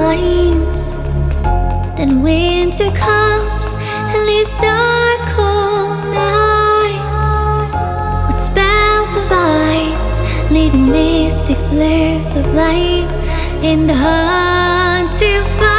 minds. Then winter comes and leaves dark cold nights with spells of ice, leaving mystic flares of light in the hunt to find.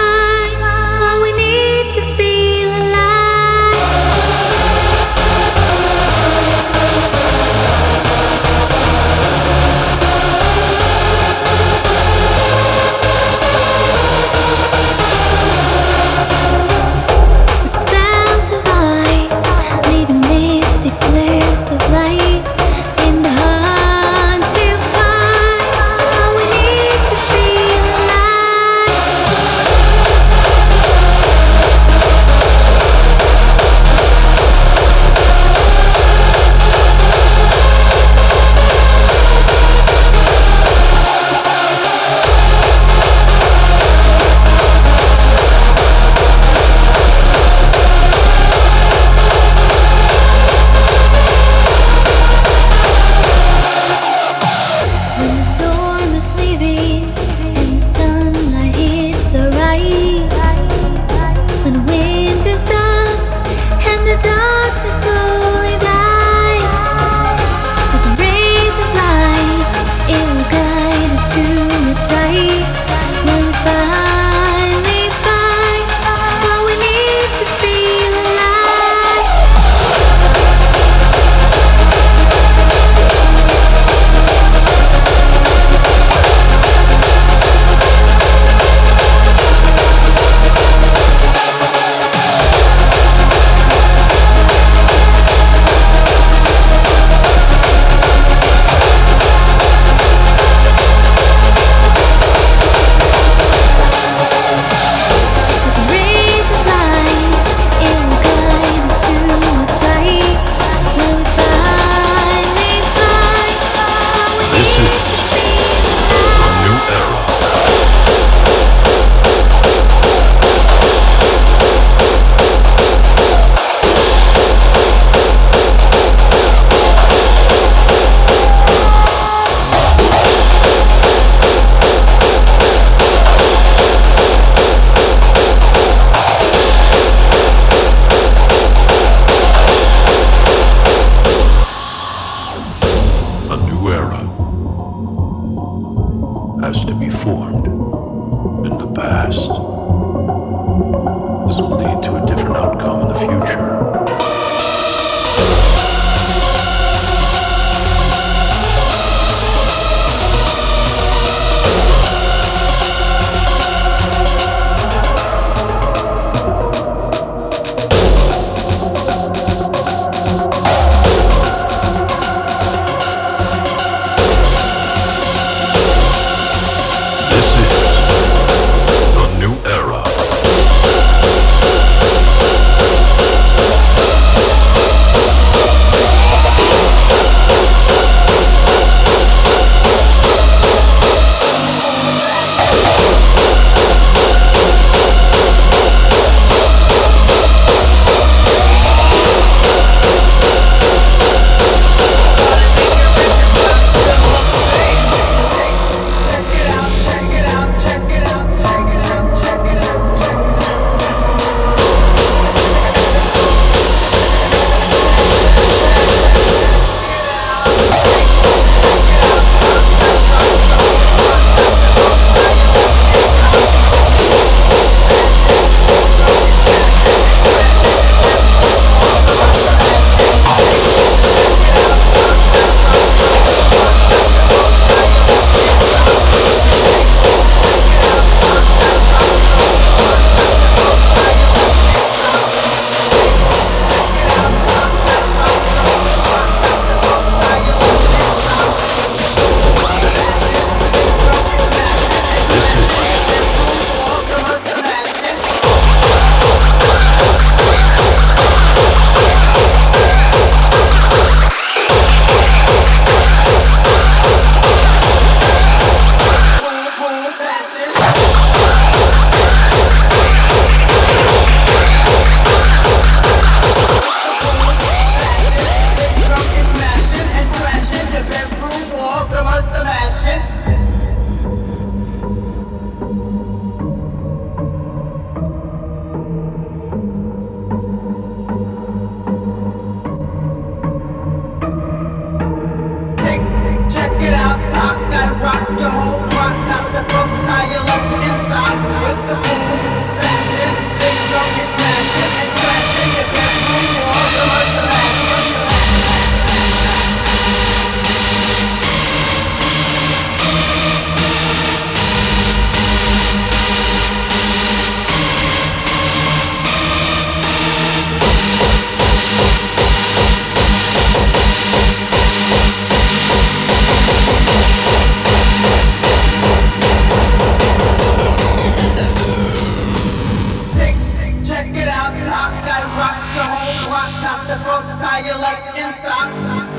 top, that rock your whole rock. top the front tire like in stock.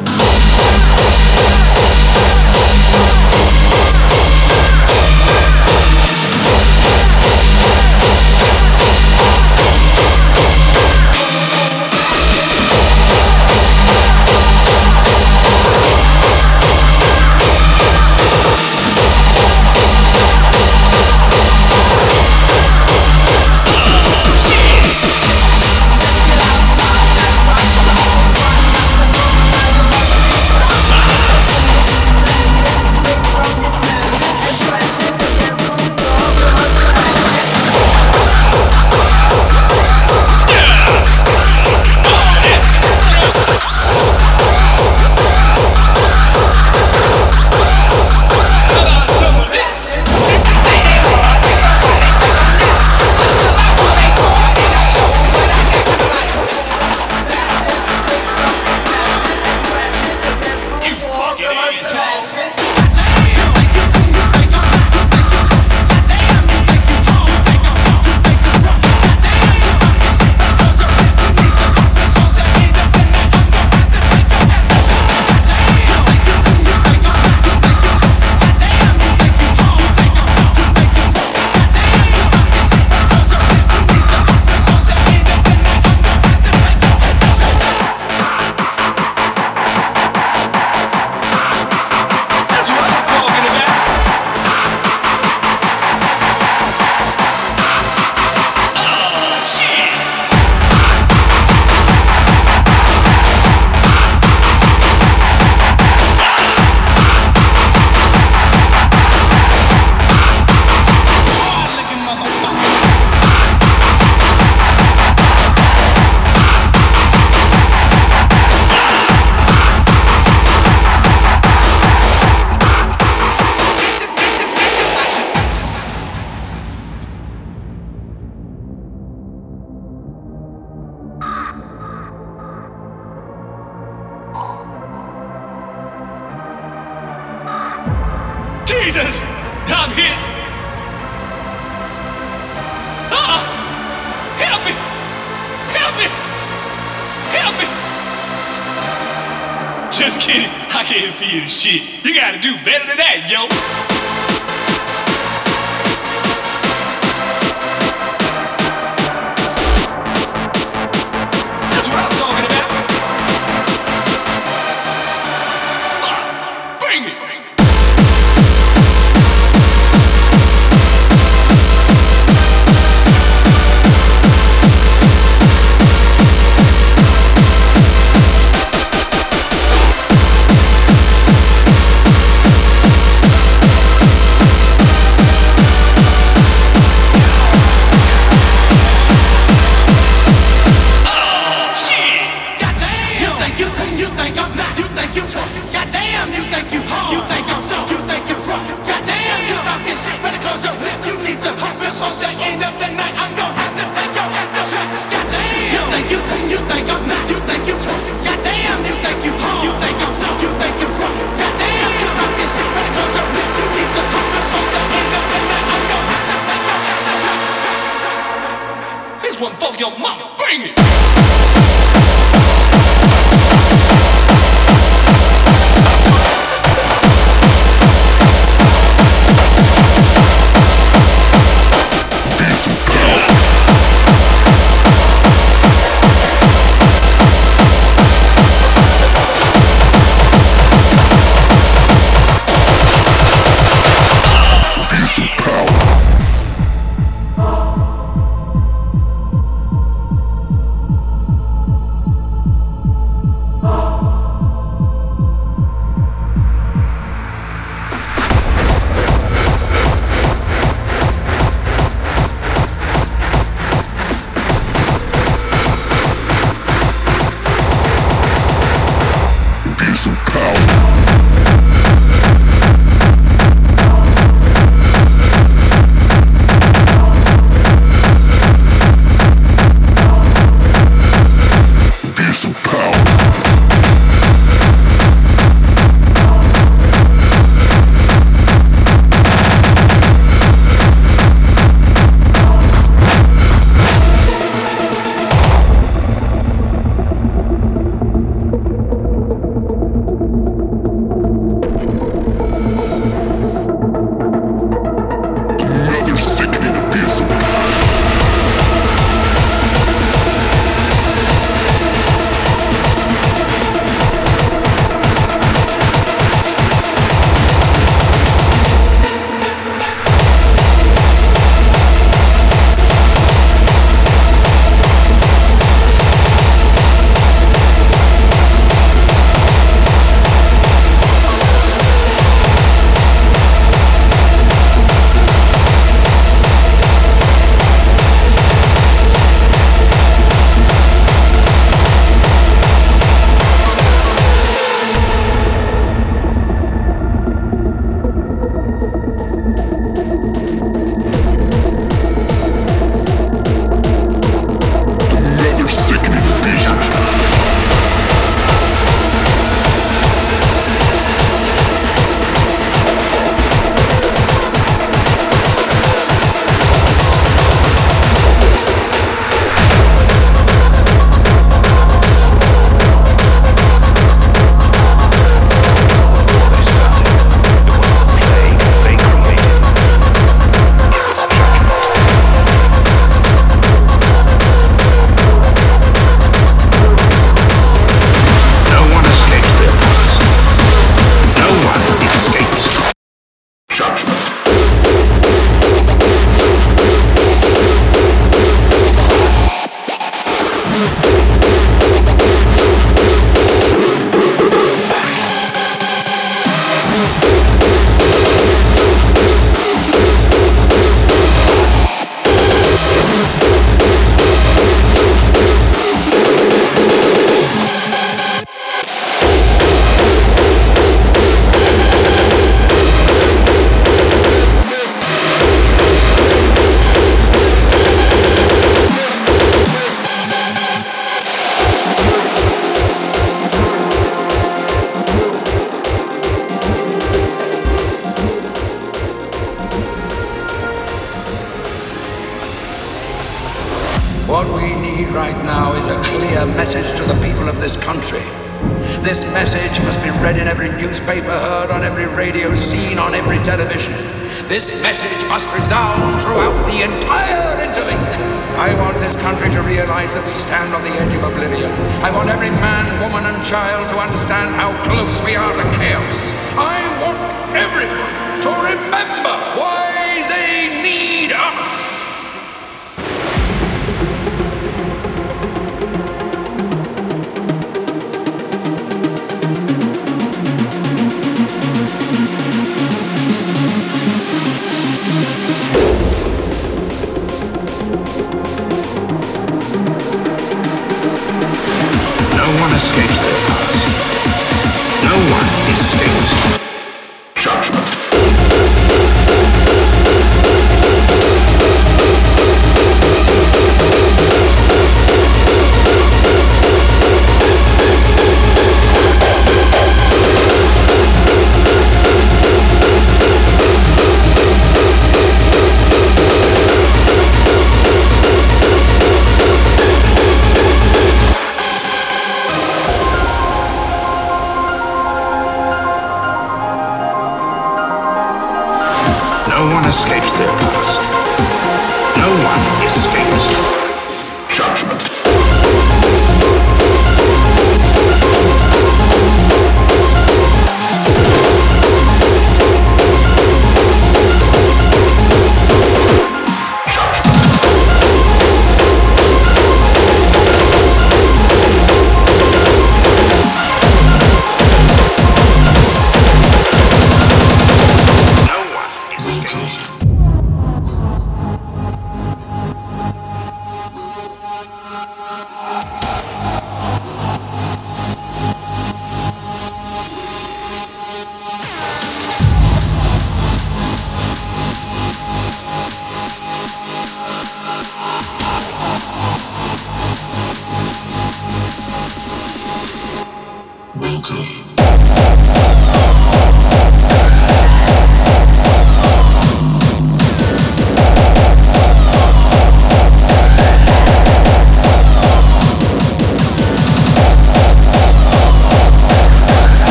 country to realize that we stand on the edge of oblivion. I want every man, woman, and child to understand how close we are to chaos. I want everyone to remember why they need us.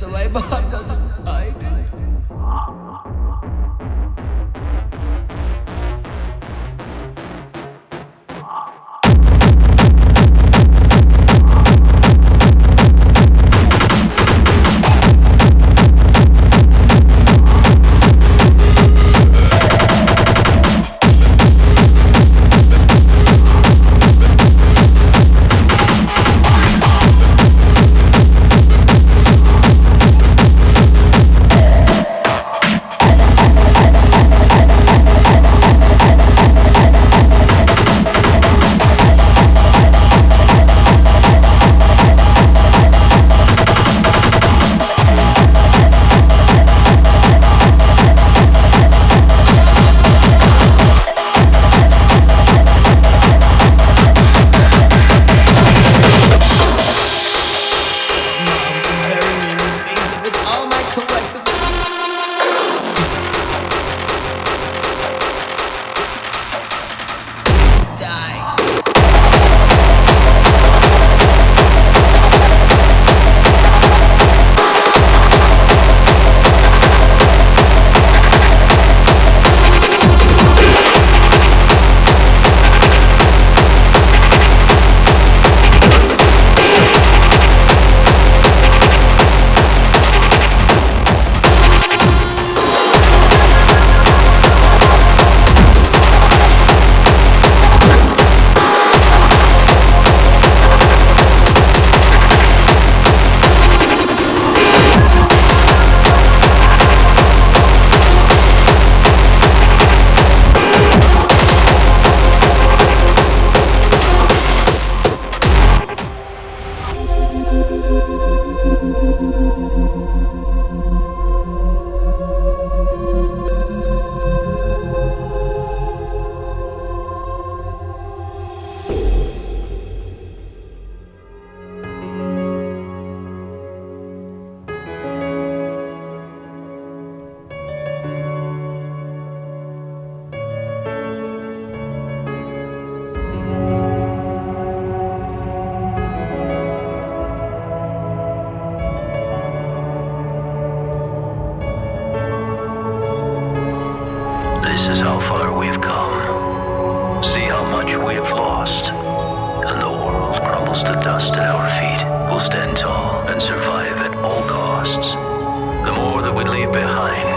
So mom far we've come. See how much we have lost. And the world crumbles to dust at our feet. We'll stand tall and survive at all costs. The more that we leave behind,